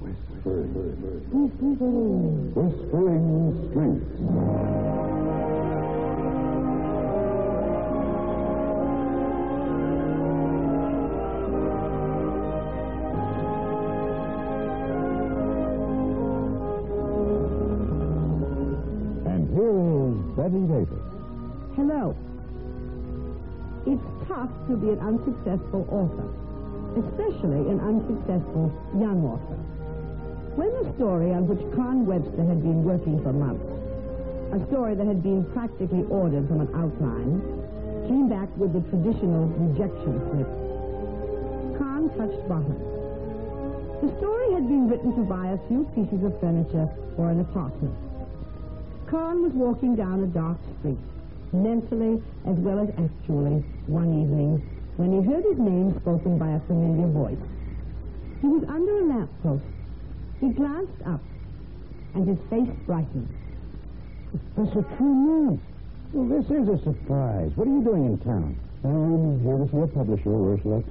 Whispering. Whispering Streets. And here is Betty Davis. Hello. It's tough to be an unsuccessful author, especially an unsuccessful young author. When the story on which Con Webster had been working for months, a story that had been practically ordered from an outline, came back with the traditional rejection slip, Con touched bottom. The story had been written to buy a few pieces of furniture for an apartment. Con was walking down a dark street, mentally as well as actually, one evening when he heard his name spoken by a familiar voice. He was under a lamppost. He glanced up, and his face brightened. Professor True Well, this is a surprise. What are you doing in town? I'm here to see a publisher, Ursula.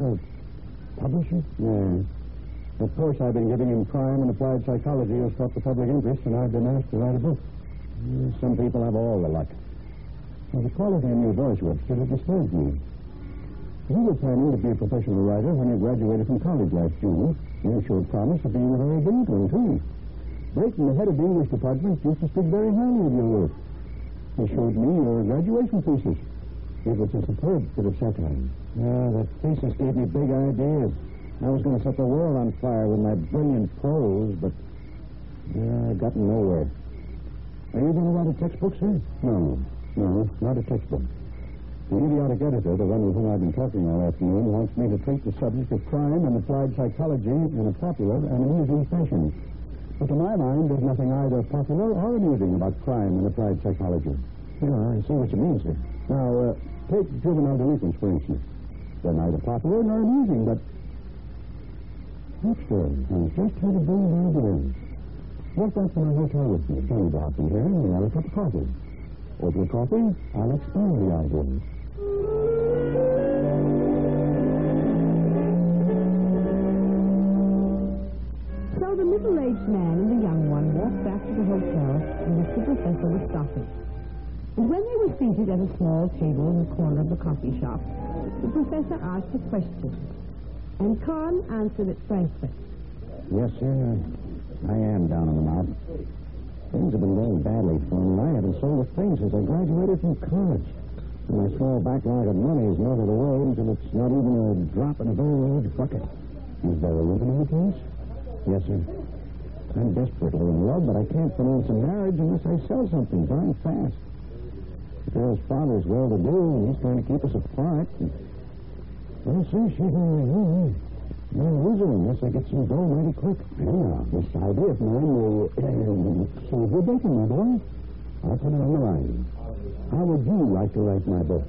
A publisher? Yeah. Of course, I've been giving him crime and applied psychology has caught the public interest, and I've been asked to write a book. Mm, Some people have all the luck. Well, the quality in your voice, Webster, it disturbs me. You were planning to be a professional writer when you graduated from college last June. You showed promise of being a very good one, too. Brayton, the head of the English department, used to speak very highly of your work. He showed me your graduation thesis. It was a superb bit of satire. Yeah, that thesis gave me big ideas. I was going to set the world on fire with my brilliant prose, but yeah, I got nowhere. Are you going to write a textbook, sir? No, no, not a textbook. The idiotic editor, the one with whom I've been talking all afternoon, wants me to treat the subject of crime and applied psychology in a popular and amusing fashion. But to my mind, there's nothing either popular or amusing about crime and applied psychology. Yeah, I see what you mean, sir. Now, uh, take juvenile delinquents, for instance. They're neither popular nor amusing, but... Webster, I just had a brilliant idea. Walk back to my hotel with me. Johnny will be here, and have a cup of coffee. Over your coffee, I'll explain the idea. So the middle-aged man and the young one walked back to the hotel which the professor was stopping. And when they were seated at a small table in the corner of the coffee shop, the professor asked a question. And Con answered it frankly. Yes, sir. I am down in the mouth. Things have been going badly for me. I haven't sold a thing since I graduated from college. And my small backlog of money is the road until it's not even a drop in a very large bucket. Is there a rhythm in the case? Yes, sir. I'm desperately in love, but I can't finance a marriage unless I sell something darn fast. The girl's father's well-to-do, and he's trying to keep us apart. Well, sir, she's a... Uh, I'm losing unless I get some dough mighty quick. Yeah, this idea of mine will uh, save your bacon, my boy. I'll put it on the line. How would you like to write my book?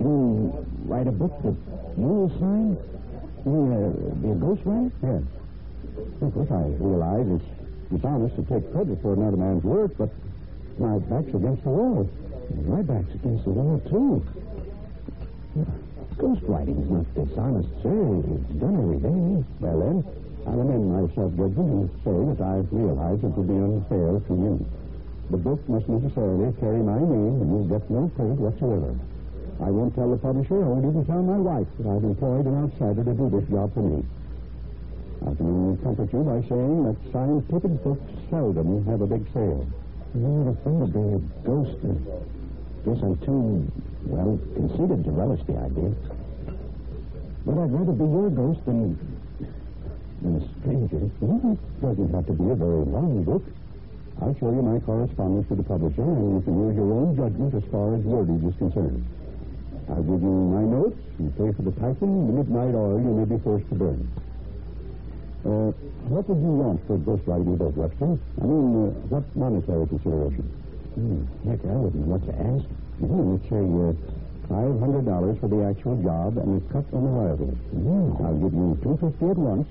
You write a book that you sign? You uh, be a ghostwriter? Yes. Of course, I realize it's dishonest to take credit for another man's work, but my back's against the wall. My back's against the wall, too. Ghostwriting is not dishonest, sir. It's done every day. Well, then, I'll amend my self-judgment and say that I realize it would be unfair to you. The book must necessarily carry my name, and you'll get no credit whatsoever. I won't tell the publisher, I won't even tell my wife that I've employed an outsider to do this job for me. I can only comfort you by saying that scientific books seldom have a big sale. You're afraid of being a ghost. I guess I'm too, well, conceited to relish the idea. But I'd rather be your ghost than, than a stranger. Well, It doesn't have to be a very long book. I'll show you my correspondence with the publisher, and you can use your own judgment as far as wordage is concerned. I'll give you my notes and pay for the typing, and the midnight oil you may be forced to burn. Uh, what would you want for ghostwriting book, Webster? I mean, uh, what monetary consideration? Hmm, heck, I wouldn't know what to ask. Hmm, let's say uh, $500 for the actual job and a cut on the royalty. Hmm, I'll give you 250 at once,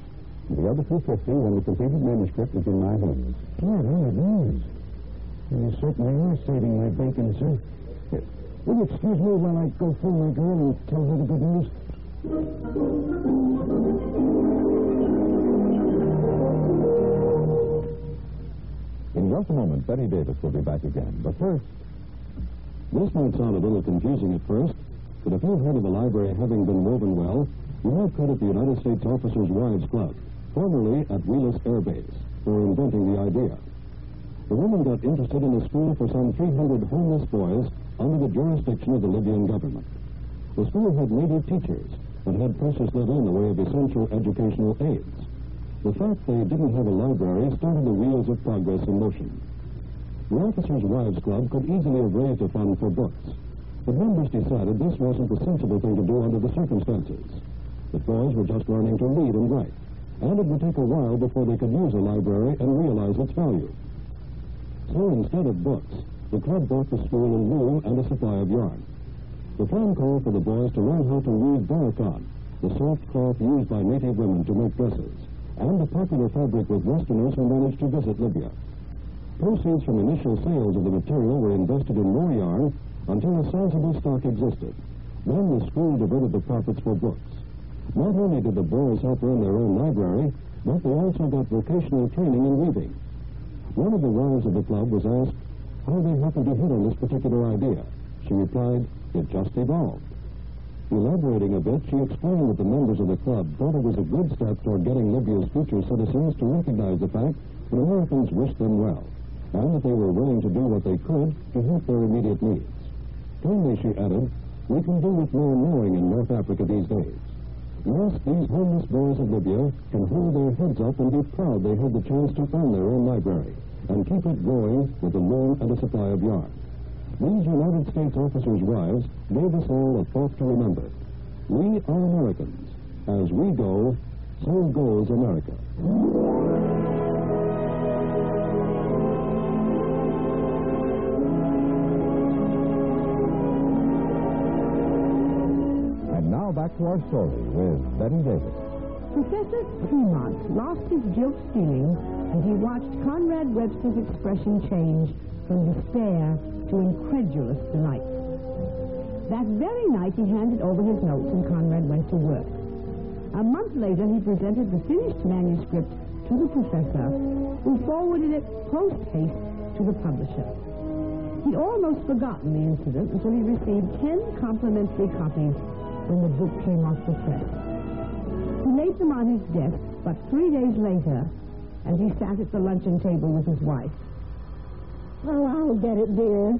the other 250 when the completed manuscript is in my hands. Yeah, there it is. You certainly are saving my bacon, sir. Will you excuse me while I go phone my girl and tell her the good news? In just a moment, Betty Davis will be back again. But first, this might sound a little confusing at first, but if you've heard of a library having been woven well, you might credit the United States Officers' Wives Club, formerly at Wheelus Air Base, for inventing the idea. The woman got interested in a school for some 300 homeless boys under the jurisdiction of the Libyan government. The school had native teachers, but had precious little in the way of essential educational aids. The fact they didn't have a library started the wheels of progress in motion. The Officers' Wives Club could easily have raised a fund for books, but members decided this wasn't the sensible thing to do under the circumstances. The boys were just learning to read and write, and it would take a while before they could use a library and realize its value. So instead of books, the club bought the school a loom and a supply of yarn. The plan called for the boys to learn how to weave barracan, the soft cloth used by native women to make dresses and a popular fabric with Westerners who managed to visit Libya. Proceeds from initial sales of the material were invested in more yarn until a sizable stock existed. Then the school diverted the profits for books. Not only did the boys help run their own library, but they also got vocational training in weaving. One of the wives of the club was asked how they happened to hit on this particular idea. She replied, it just evolved. Elaborating a bit, she explained that the members of the club thought it was a good step toward getting Libya's future citizens to recognize the fact that Americans wished them well, and that they were willing to do what they could to help their immediate needs. Plainly, she added, we can do with more knowing in North Africa these days. Yes, these homeless boys of Libya can hold their heads up and be proud they had the chance to own their own library and keep it going with a loan and a supply of yarn. These United States officers' wives gave us all a thought to remember. We are Americans. As we go, so goes America. Back to our story with Betty Davis. Professor Tremont lost his gilt stealing and he watched Conrad Webster's expression change from despair to incredulous delight. That very night he handed over his notes and Conrad went to work. A month later he presented the finished manuscript to the professor, who forwarded it post haste to the publisher. He'd almost forgotten the incident until he received ten complimentary copies when the book came off the press. He laid them on his desk, but three days later, as he sat at the luncheon table with his wife, Oh, I'll get it, dear.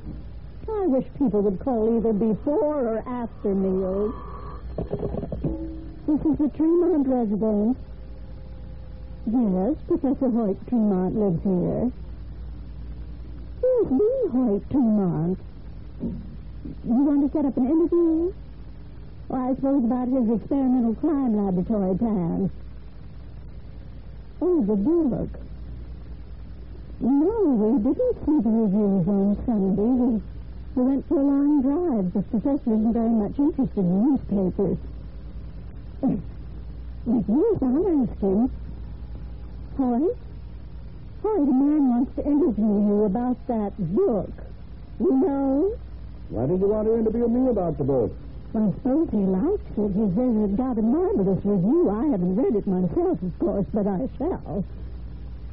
I wish people would call either before or after meals. This is the Tremont residence. Yes, Professor Hoyt Tremont lives here. Who's the Hoyt Tremont? You want to set up an interview? Well, I suppose about his experimental crime laboratory plans. Oh, the book. No, we didn't see the reviews on Sunday. We, we went for a long drive. The professor isn't very much interested in newspapers. But yes, I'll ask him. Hoyt? Hoyt, a man wants to interview you about that book. You know? Why did you want to interview me about the book? I suppose he likes it. He says it got a marvelous review. I haven't read it myself, of course, but I shall.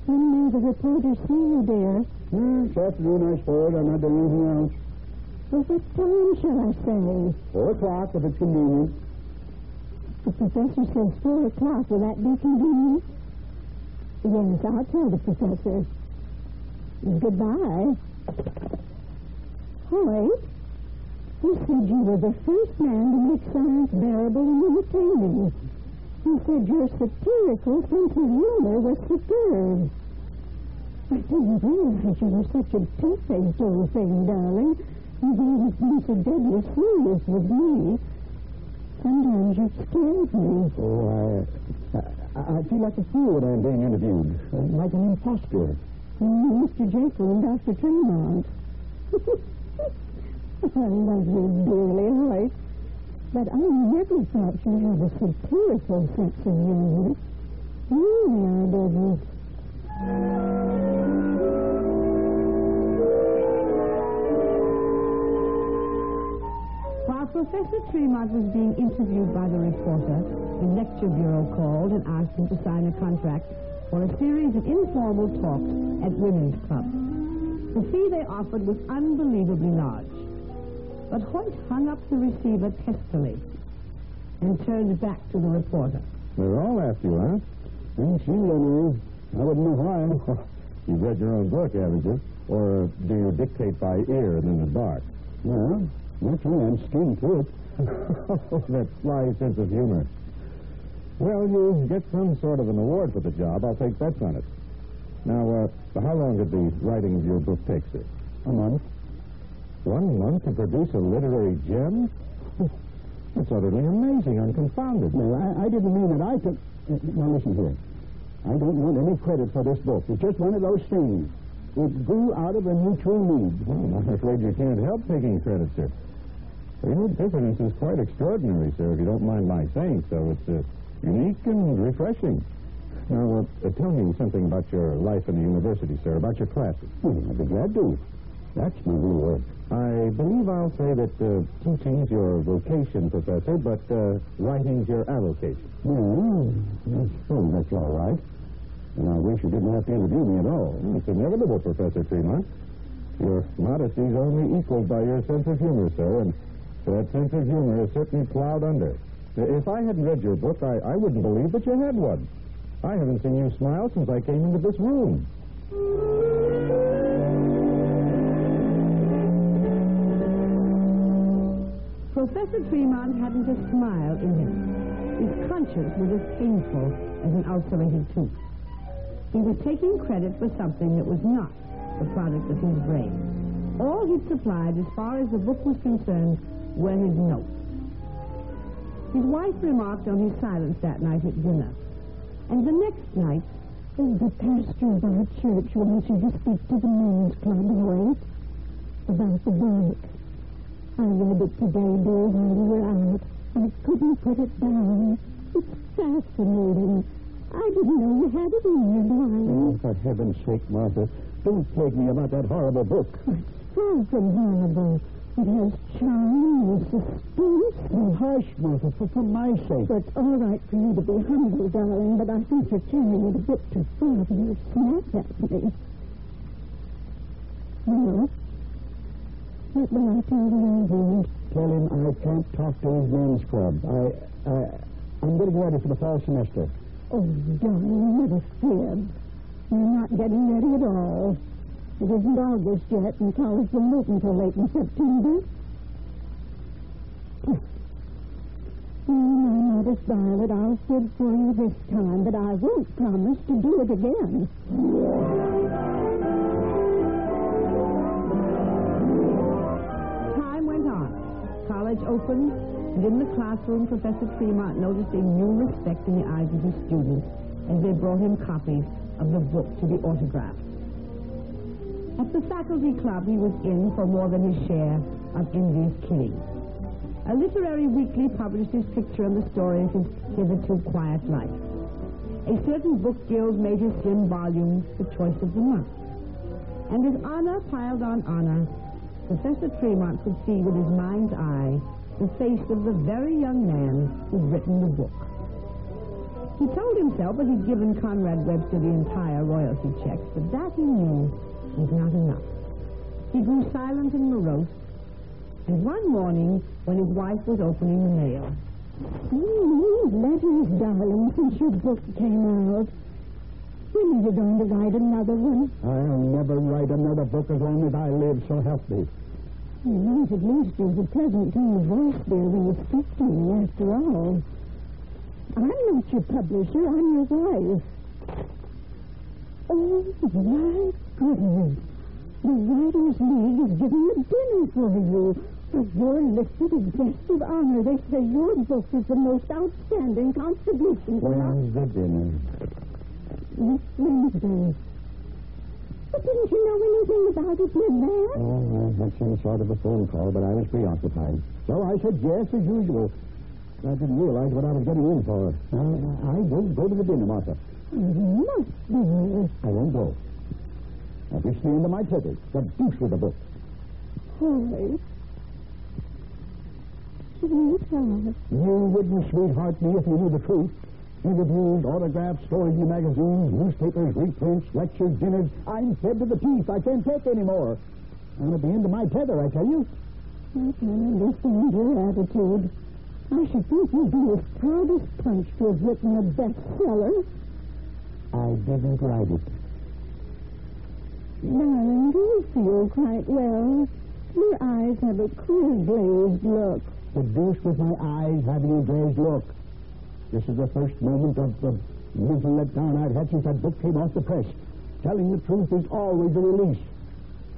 When may the reporter see you, dear? Hmm, this afternoon, I suppose. I'm not doing anything else. Well, what time shall I say? Four o'clock, if it's convenient. The professor says four o'clock. Will that be convenient? Yes, I'll tell the professor. Goodbye. Hoyt, said you were the first man to make science bearable and entertaining. You said your satirical sense of humor was superb. I didn't realize you were such a two-faced old thing, darling. You've always been so deadly serious with me. Sometimes you scared me. Oh, I, I, I feel like a fool when I'm being interviewed, uh, like an impostor. Mm, Mr. Jekyll and Dr. Tremont. I love you dearly, Hoyt. But I never thought you had a satirical sense of humor. Really, I didn't. While Professor Tremont was being interviewed by the reporter, the lecture bureau called and asked him to sign a contract for a series of informal talks at women's clubs. The fee they offered was unbelievably large. But Hoyt hung up the receiver testily and turned back to the reporter. They're all after you, huh? And she Leonard. I wouldn't know why. You've read your own book, haven't you? Or do you dictate by ear and in the dark? Well, naturally, I'm skinned through it. that sly sense of humor. Well, you get some sort of an award for the job. I'll take bets on it. Now, uh, how long did the writing of your book take, sir? A month. One month to produce a literary gem? That's utterly amazing. I'm confounded. No, I, I didn't mean that I took. Uh, now, listen here. I don't want any credit for this book. It's just one of those things. It grew out of a mutual need. Well, I'm afraid you can't help taking credit, sir. Your difference is quite extraordinary, sir, if you don't mind my saying so. It's uh, unique and refreshing. Now, uh, tell me something about your life in the university, sir, about your classes. Oh, I'd be glad to. That's real work. I believe I'll say that uh, teaching's your vocation, Professor, but uh, writing's your avocation. Well, I suppose that's all right. And I wish you didn't have to interview me at all. It's inevitable, Professor Tremont. Your modesty's only equaled by your sense of humor, sir, and that sense of humor is certainly plowed under. If I hadn't read your book, I, I wouldn't believe that you had one. I haven't seen you smile since I came into this room. Professor Tremont hadn't a smile in him. His conscience was as painful as an ulcerated tooth. He was taking credit for something that was not the product of his brain. All he'd supplied, as far as the book was concerned, were his notes. His wife remarked on his silence that night at dinner. And the next night, Oh, the pastor of our church wants you to speak to the men's club, Hoyt, about the book. I read it today, dear, while you were out. I couldn't put it down. It's fascinating. I didn't know you had it in your mind. Oh, for heaven's sake, Martha, don't plague me about that horrible book. It's far from horrible. It has charm and suspense. Oh, hush, Martha, for, for my sake. Well, it's all right for you to be humble, darling, but I think you're carrying it a bit too far. You snap at me. No. What will I tell the? Tell him I can't talk to his men's club. I, I, I'm getting ready for the fall semester. Oh, darling, a fib. You're not getting ready at all. It isn't August yet, and college won't open until late in September. Oh, my modest Violet, I'll fib for you this time, but I won't promise to do it again. College opened, and in the classroom, Professor Tremont noticed a new respect in the eyes of his students as they brought him copies of the book to be autographed. At the faculty club, he was in for more than his share of envious killing. A literary weekly published his picture and the story of his hitherto quiet life. A certain book guild made his slim volumes the choice of the month. And as honor piled on honor, Professor Tremont could see with his mind's eye the face of the very young man who'd written the book. He told himself that he'd given Conrad Webster the entire royalty checks, but that he knew was not enough. He grew silent and morose, and one morning, when his wife was opening the mail, Mm, letters, darling, since your book came out. When are you going to write another one? I'll never write another book as long as I live, so help me. You might at least use a pleasant tone of voice there when you speak to me, after all. I'm not your publisher, I'm your wife. Oh, my goodness. The Writers' League is giving a dinner for you. You're listed as guest of honor. They say your book is the most outstanding contribution. When's the dinner? Next Wednesday. But didn't you know anything about it, did? Oh, I had some sort of a phone call, but I was preoccupied. So I said yes, as usual. I didn't realize what I was getting in for. Uh, I won't go to the dinner, Martha. You must be. I won't go. That is the end of my ticket. The deuce with the book. Horace. Sweetheart. You wouldn't sweetheart me if you knew the truth. Interviews, autographs, stories in magazines, newspapers, reprints, lectures, dinners. I'm fed to the teeth. I can't take any more. I'm at the end of my tether, I tell you. I can understand your attitude. I should think you'd be as proud as Punch to have written a bestseller. I didn't write it. Darling, do you feel quite well? Your eyes have a queer glazed look. The deuce with my eyes having a glazed look. This is the first moment of the mental letdown I've had since that book came off the press. Telling the truth is always a release.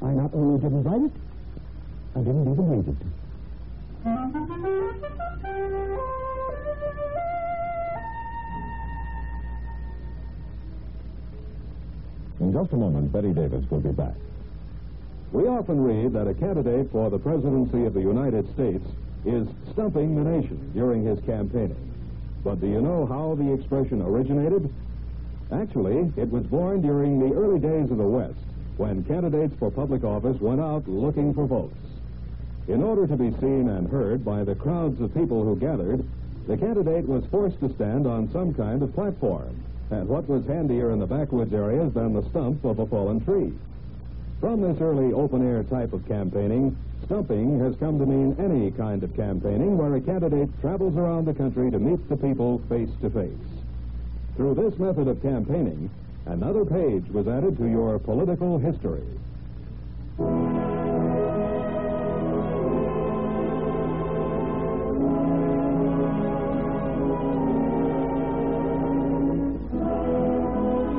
I not only didn't write it, I didn't even read it. In just a moment, Betty Davis will be back. We often read that a candidate for the presidency of the United States is stumping the nation during his campaigning. But do you know how the expression originated? Actually, it was born during the early days of the West, when candidates for public office went out looking for votes. In order to be seen and heard by the crowds of people who gathered, the candidate was forced to stand on some kind of platform. And what was handier in the backwoods areas than the stump of a fallen tree? From this early open air type of campaigning, stumping has come to mean any kind of campaigning where a candidate travels around the country to meet the people face to face. Through this method of campaigning, another page was added to your political history.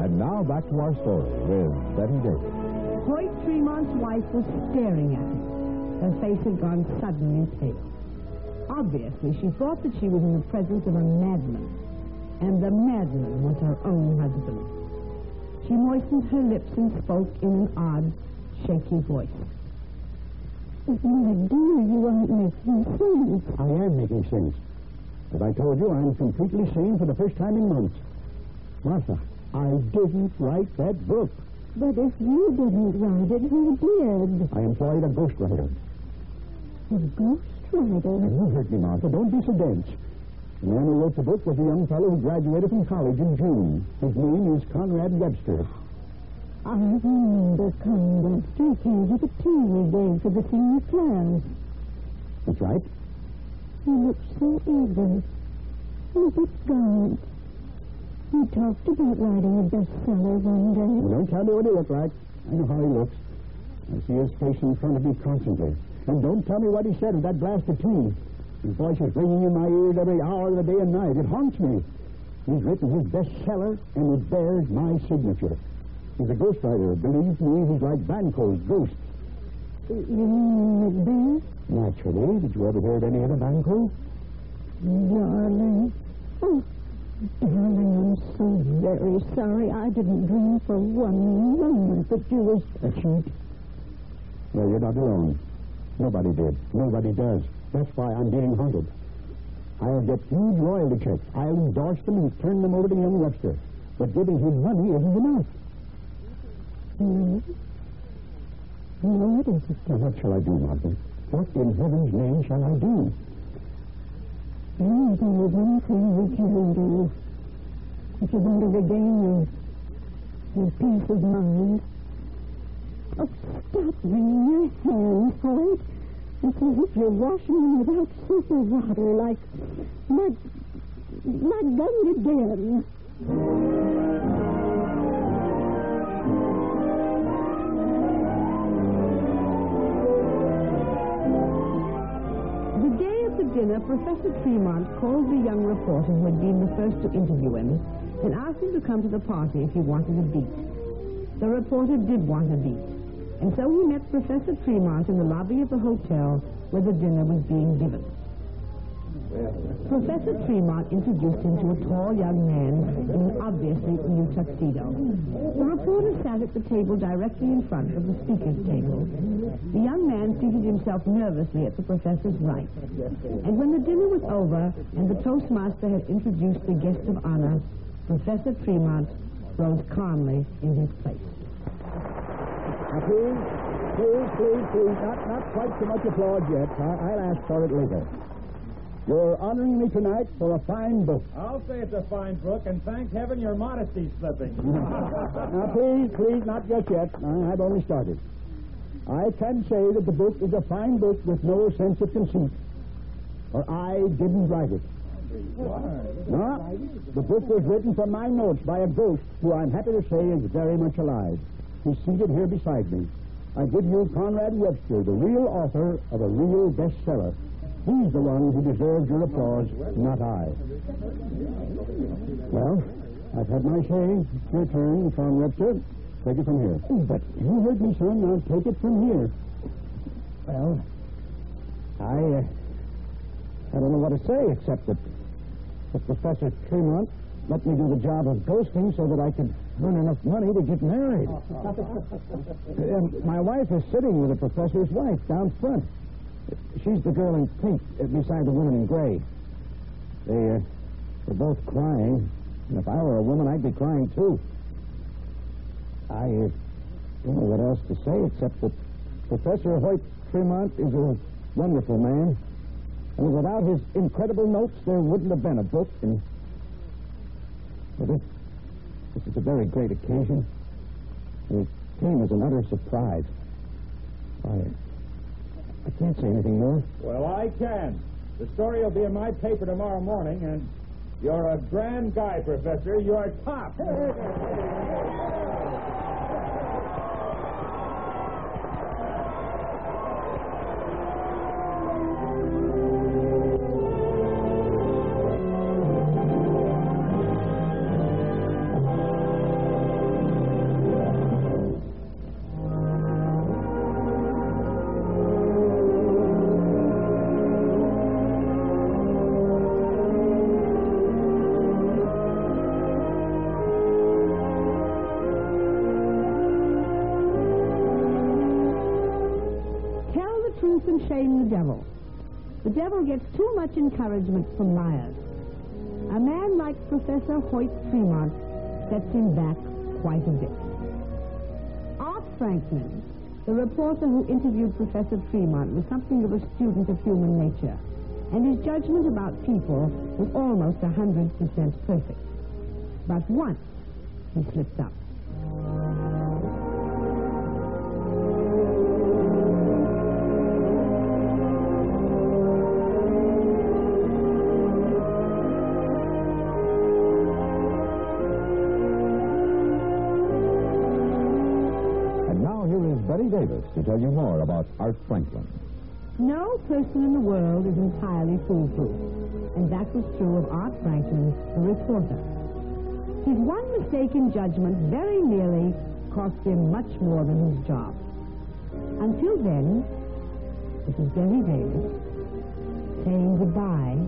And now back to our story with Betty Davis. Hoyt Tremont's wife was staring at him. Her face had gone suddenly pale. Obviously, she thought that she was in the presence of a madman, and the madman was her own husband. She moistened her lips and spoke in an odd, shaky voice. But my dear, you aren't making sense. I am making sense. As I told you, I'm completely sane for the first time in months. Martha, I didn't write that book. But if you didn't write it, who did? I employed a ghostwriter. Ghostwriter? And you heard me, Martha. Don't be so dense. The man who wrote the book was a young fellow who graduated from college in June. His name is Conrad Webster. Ah, mm, I remember Conrad. He came to the tea we gave for the senior class. That's right. He looked so eager. Look at God. He talked about writing a bestseller one day. Well, don't tell me what he looked like. I know how he looks. I see his face in front of me constantly. And don't tell me what he said at that blasted tea. His voice is ringing in my ears every hour of the day and night. It haunts me. He's written his bestseller, and it bears my signature. He's a ghostwriter. Believe me, he's like Banquo's ghosts. You? Naturally. Did you ever hear of any other Banquo? Darling. Oh, darling, I'm so very sorry. I didn't dream for one moment that you was... A cheat? Well, you're not alone. Nobody did. Nobody does. That's why I'm being hunted. I'll get huge royalty checks. I'll endorse them and turn them over to young Webster. But giving him money isn't enough. No. No, it isn't. Now, what shall I do, Martha? What in heaven's name shall I do? There's only one thing we can do. If you want to regain your, your peace of mind. Stop wringing your hands. It's as if you're washing them without soap or water, like, like, like Gunga Din. The day of the dinner, Professor Tremont called the young reporter who had been the first to interview him and asked him to come to the party if he wanted a beat. The reporter did want a beat, and so he met Professor Tremont in the lobby of the hotel where the dinner was being given. Professor Tremont introduced him to a tall young man in an obviously new tuxedo. The reporter sat at the table directly in front of the speaker's table. The young man seated himself nervously at the professor's right. And when the dinner was over and the toastmaster had introduced the guest of honor, Professor Tremont rose calmly in his place. Now, please, please, please, please, not, not quite so much applause yet. I, I'll ask for it later. You're honoring me tonight for a fine book. I'll say it's a fine book, and thank heaven your modesty's slipping. now, please, please, not just yet. I've only started. I can say that the book is a fine book with no sense of conceit, for I didn't write it. No, the book was written from my notes by a ghost who I'm happy to say is very much alive. He's seated here beside me. I give you Conrad Webster, the real author of a real bestseller. He's the one who deserves your applause, not I. Well, I've had my say. It's your turn, Conrad Webster. Take it from here. But you heard me, son. Now take it from here. Well, I, uh, I don't know what to say except that, that Professor Tremont let me do the job of ghosting so that I could earn enough money to get married. and my wife is sitting with the professor's wife down front. She's the girl in pink beside the woman in gray. They, uh, they're both crying. And if I were a woman, I'd be crying too. I uh, don't know what else to say except that Professor Hoyt Tremont is a wonderful man. And without his incredible notes, there wouldn't have been a book. And well, this, this is a very great occasion. It came as an utter surprise. I, I can't say anything more. well, I can. The story will be in my paper tomorrow morning, and you're a grand guy, Professor. You're top. and shame the devil. The devil gets too much encouragement from liars. A man like Professor Hoyt Tremont sets him back quite a bit. Art Franklin, the reporter who interviewed Professor Tremont, was something of a student of human nature, and his judgment about people was almost a hundred percent perfect. But once he slipped up. To tell you more about Art Franklin. No person in the world is entirely foolproof, and that was true of Art Franklin, the reporter. His one mistake in judgment very nearly cost him much more than his job. Until then, this is Betty Davis saying goodbye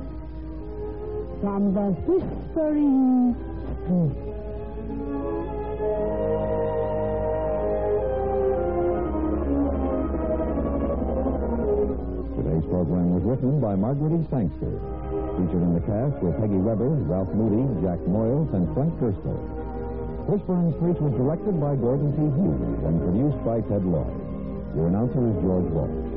from the Whispering Street. Today's program was written by Margaret E. Sangster. Featured in the cast were Peggy Weber, Ralph Moody, Jack Moyles, and Frank Kirsto. Whispering Street was directed by Gordon T. Hughes and produced by Ted Lloyd. Your announcer is George Walsh.